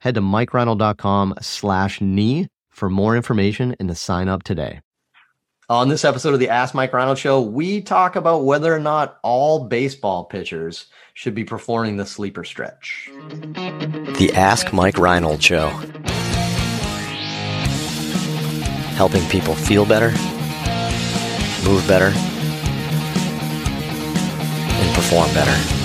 Head to mikereinold.com slash knee for more information and to sign up today. On this episode of the Ask Mike Reinold Show, we talk about whether or not all baseball pitchers should be performing the sleeper stretch. The Ask Mike Reinold Show. Helping people feel better, move better, and perform better.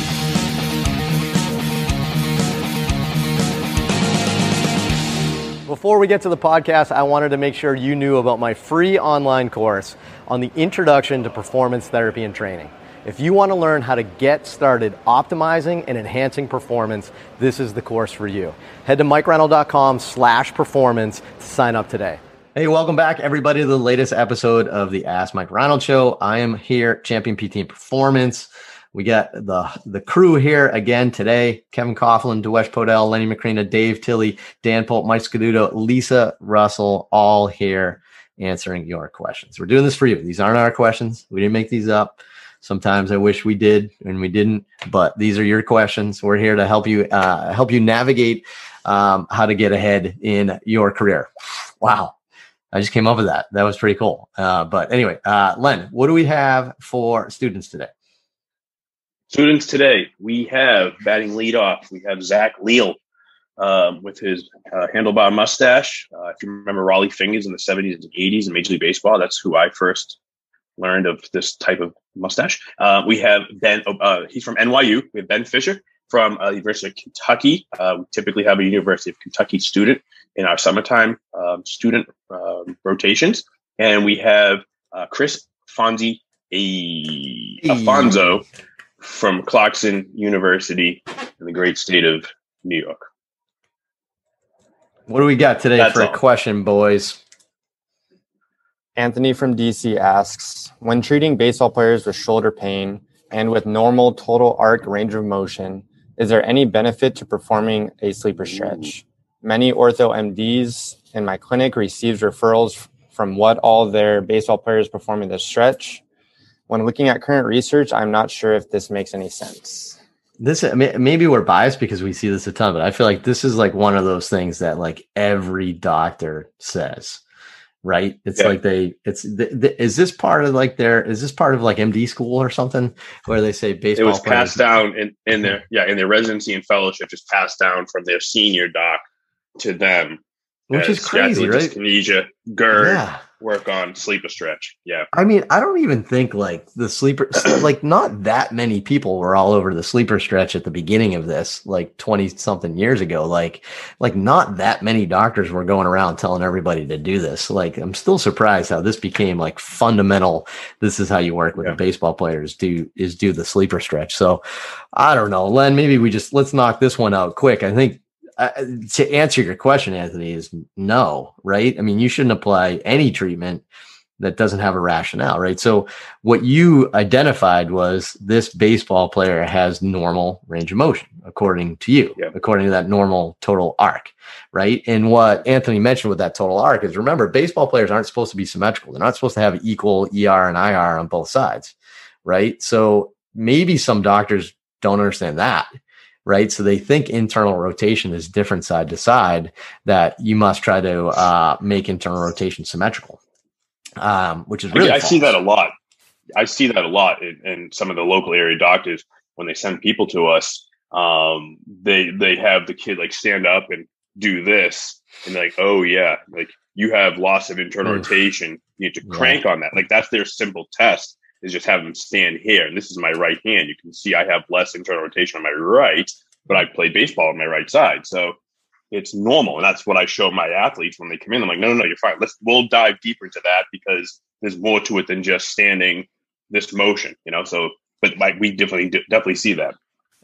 Before we get to the podcast, I wanted to make sure you knew about my free online course on the introduction to performance therapy and training. If you want to learn how to get started optimizing and enhancing performance, this is the course for you. Head to mikereinold.com slash performance to sign up today. Hey, welcome back, everybody, to the latest episode of the Ask Mike Reinold Show. I am here, Champion PT and Performance. We got the the crew here again today. Kevin Coughlin, Dewesh Podell, Lenny Macrina, Dave Tilley, Dan Pope, Mike Scaduto, Lisa Russell, all here answering your questions. We're doing this for you. These aren't our questions. We didn't make these up. Sometimes I wish we did and we didn't, but these are your questions. We're here to help you uh, help you navigate um, how to get ahead in your career. Wow, I just came up with that. That was pretty cool. Uh, but anyway, uh, Len, what do we have for students today? Students today, we have batting leadoff. We have Zach Leal um, with his uh, handlebar mustache. Uh, if you remember Rollie Fingers in the 70s and 80s in Major League Baseball, that's who I first learned of this type of mustache. Uh, we have Ben, oh, uh, he's from NYU. We have Ben Fisher from uh, University of Kentucky. Uh, we typically have a University of Kentucky student in our summertime um, student um, rotations. And we have Chris Fonzie a- Afonso from Clarkson University in the great state of New York. What do we got today That's for all. a question, boys? Anthony from DC asks When treating baseball players with shoulder pain and with normal total arc range of motion, is there any benefit to performing a sleeper stretch? Many ortho MDs in my clinic receives referrals from what all their baseball players performing the stretch when looking at current research, I'm not sure if this makes any sense. This maybe we're biased because we see this a ton, but I feel like this is like one of those things that like every doctor says, right? It's yeah. like they, it's, the, the, is this part of like their, is this part of like MD school or something where they say baseball? It was passed down in, in their, yeah, in their residency and fellowship, just passed down from their senior doc to them. Which is crazy, right? Dyskinesia, GIRD, yeah work on sleeper stretch. Yeah. I mean, I don't even think like the sleeper, like not that many people were all over the sleeper stretch at the beginning of this, like 20 something years ago. Like, like not that many doctors were going around telling everybody to do this. Like, I'm still surprised how this became like fundamental. This is how you work with yeah. the baseball players do is do the sleeper stretch. So I don't know, Len, maybe we just, let's knock this one out quick. I think uh, to answer your question, Anthony, is no, right? I mean, you shouldn't apply any treatment that doesn't have a rationale, right? So what you identified was this baseball player has normal range of motion, according to you, yeah. according to that normal total arc, right? And what Anthony mentioned with that total arc is remember, baseball players aren't supposed to be symmetrical. They're not supposed to have equal ER and IR on both sides, right? So maybe some doctors don't understand that right? So they think internal rotation is different side to side, that you must try to uh, make internal rotation symmetrical, um, which is really. I, I see that a lot. I see that a lot in, in, some of the local area doctors when they send people to us. Um, they they have the kid like stand up and do this, and like, oh yeah, like you have loss of internal Oof. rotation. You need to crank yeah. on that. Like that's their simple test is just have them stand here. And this is my right hand. You can see I have less internal rotation on my right, but I play baseball on my right side. So it's normal. And that's what I show my athletes when they come in. I'm like, no, no, no, you're fine. Let's we'll dive deeper into that because there's more to it than just standing this motion, you know? So but like we definitely definitely see that.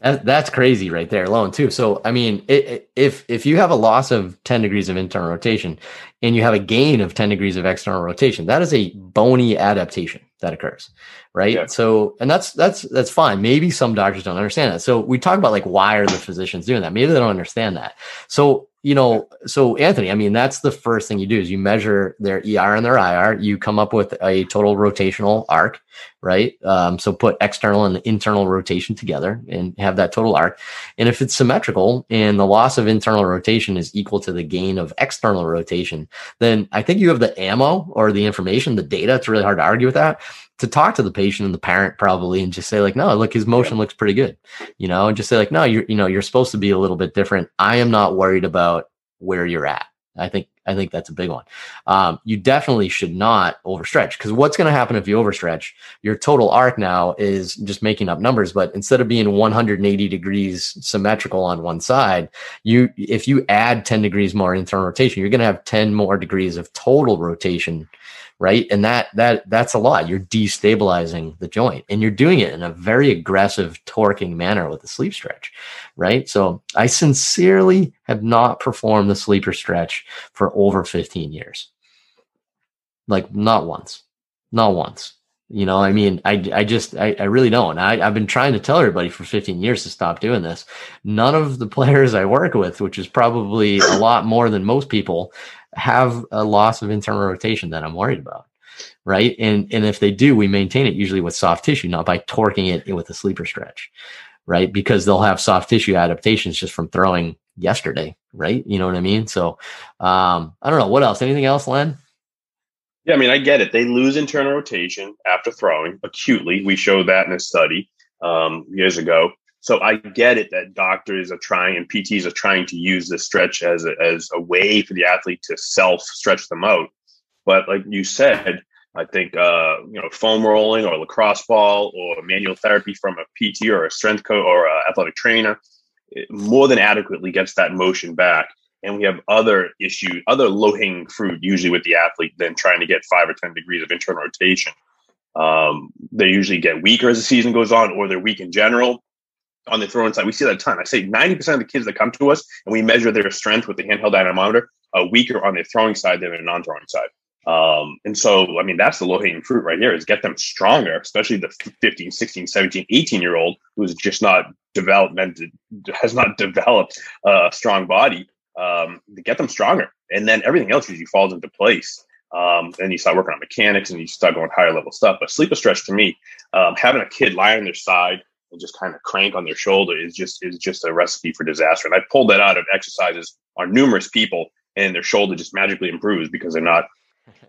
That's crazy right there alone too. So I mean, it, if if you have a loss of 10 degrees of internal rotation and you have a gain of 10 degrees of external rotation, that is a bony adaptation that occurs, right? Yeah. So and that's that's that's fine. Maybe some doctors don't understand that. So we talk about like why are the physicians doing that? Maybe they don't understand that. So you know, so Anthony, I mean, that's the first thing you do is you measure their ER and their IR. You come up with a total rotational arc, right? Um, so put external and internal rotation together and have that total arc. And if it's symmetrical and the loss of internal rotation is equal to the gain of external rotation, then I think you have the ammo or the information, the data. It's really hard to argue with that to talk to the patient and the parent probably and just say like no look his motion looks pretty good you know and just say like no you're you know you're supposed to be a little bit different i am not worried about where you're at i think i think that's a big one. Um, you definitely should not overstretch because what's going to happen if you overstretch? Your total arc now is just making up numbers but instead of being 180 degrees symmetrical on one side you if you add 10 degrees more internal rotation you're going to have 10 more degrees of total rotation right? And that that that's a lot. You're destabilizing the joint and you're doing it in a very aggressive torquing manner with the sleep stretch right? So i sincerely have not performed the sleeper stretch for over 15 years. Like not once not once you know i mean i, I just I, I really don't I, i've been trying to tell everybody for 15 years to stop doing this none of the players i work with which is probably a lot more than most people have a loss of internal rotation that I'm worried about. Right. And and if they do, we maintain it usually with soft tissue, not by torquing it with a sleeper stretch. Right. Because they'll have soft tissue adaptations just from throwing yesterday. Right. You know what I mean? So um, I don't know. What else? Anything else, Len? Yeah, I mean, I get it. They lose internal rotation after throwing acutely. We showed that in a study um, years ago. So I get it that doctors are trying and PTs are trying to use this stretch as a, as a way for the athlete to self stretch them out. But like you said, I think uh, you know foam rolling or lacrosse ball or manual therapy from a PT or a strength coach or an athletic trainer more than adequately gets that motion back. And we have other issues, other low hanging fruit usually with the athlete than trying to get five or ten degrees of internal rotation. Um, they usually get weaker as the season goes on, or they're weak in general on the throwing side. We see that a ton. I say 90% of the kids that come to us and we measure their strength with the handheld dynamometer are weaker on the throwing side than the non throwing side. Um, and so, I mean, that's the low hanging fruit right here is get them stronger, especially the 15, 16, 17, 18 year old who's just not developed, has not developed a strong body, um, to get them stronger. And then everything else usually falls into place. Um, and you start working on mechanics and you start going higher level stuff. But sleep sleeper stretch to me, um, having a kid lie on their side, and just kind of crank on their shoulder is just is just a recipe for disaster. And I pulled that out of exercises on numerous people, and their shoulder just magically improves because they're not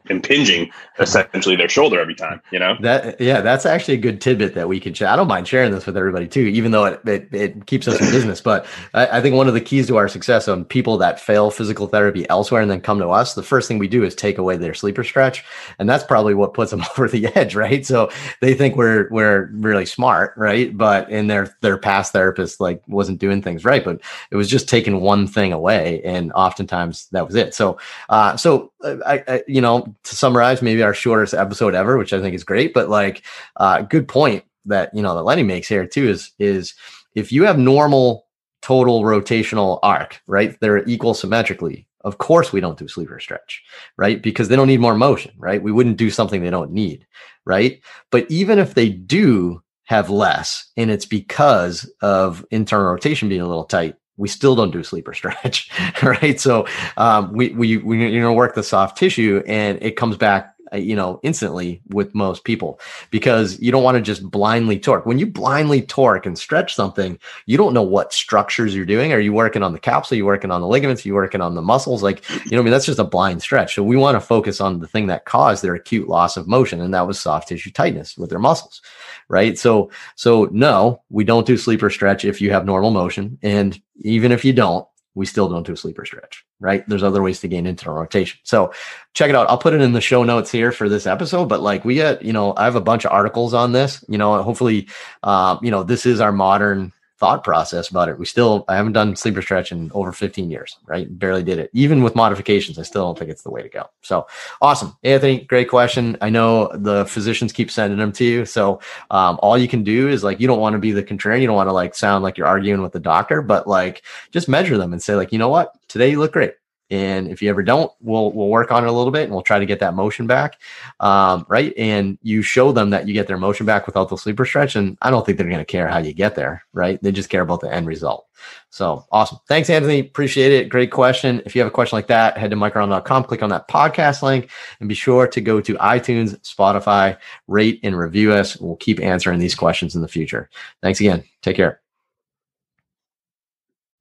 impinging essentially their shoulder every time you know? That yeah that's actually a good tidbit that we can share. I don't mind sharing this with everybody too even though it, it, it keeps us in business but I, I, think one of the keys to our success on people that fail physical therapy elsewhere and then come to us the first thing we do is take away their sleeper stretch and that's probably what puts them over the edge right? So they think we're we're really smart right? But in their their past therapist like wasn't doing things right but it was just taking one thing away and oftentimes that was it. So uh so I, I you know to summarize maybe our shortest episode ever, which I think is great. But like, uh, good point that you know that Lenny makes here too is is if you have normal total rotational arc, right? They're equal symmetrically. Of course, we don't do sleeper stretch, right? Because they don't need more motion, right? We wouldn't do something they don't need, right? But even if they do have less, and it's because of internal rotation being a little tight, we still don't do sleeper stretch, right? So um, we we we you know work the soft tissue, and it comes back Uh, you know instantly with most people because you don't want to just blindly torque. When you blindly torque and stretch something, you don't know what structures you're doing. Are you working on the capsule? Are you working on the ligaments? Are you working on the muscles? Like you know, I mean, that's just a blind stretch. So we want to focus on the thing that caused their acute loss of motion, and that was soft tissue tightness with their muscles right? So, so no, we don't do sleeper stretch if you have normal motion. And even if you don't, we still don't do a sleeper stretch, right? There's other ways to gain internal rotation. So check it out. I'll put it in the show notes here for this episode, but like we get, you know, I have a bunch of articles on this, you know, hopefully, uh, you know, this is our modern thought process about it. We still, I haven't done sleeper stretch in over 15 years, right? Barely did it. Even with modifications, I still don't think it's the way to go. So awesome. Anthony, great question. I know the physicians keep sending them to you. So um, all you can do is like, you don't want to be the contrarian. You don't want to like sound like you're arguing with the doctor, but like just measure them and say like, you know what? Today you look great and if you ever don't, we'll we'll work on it a little bit and we'll try to get that motion back. Um, right. And you show them that you get their motion back without the sleeper stretch. And I don't think they're gonna care how you get there, right? They just care about the end result. So awesome. Thanks, Anthony. Appreciate it. Great question. If you have a question like that, head to mikereinold.com, click on that podcast link, and be sure to go to iTunes, Spotify, rate and review us. We'll keep answering these questions in the future. Thanks again. Take care.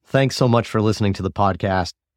Thanks so much for listening to the podcast.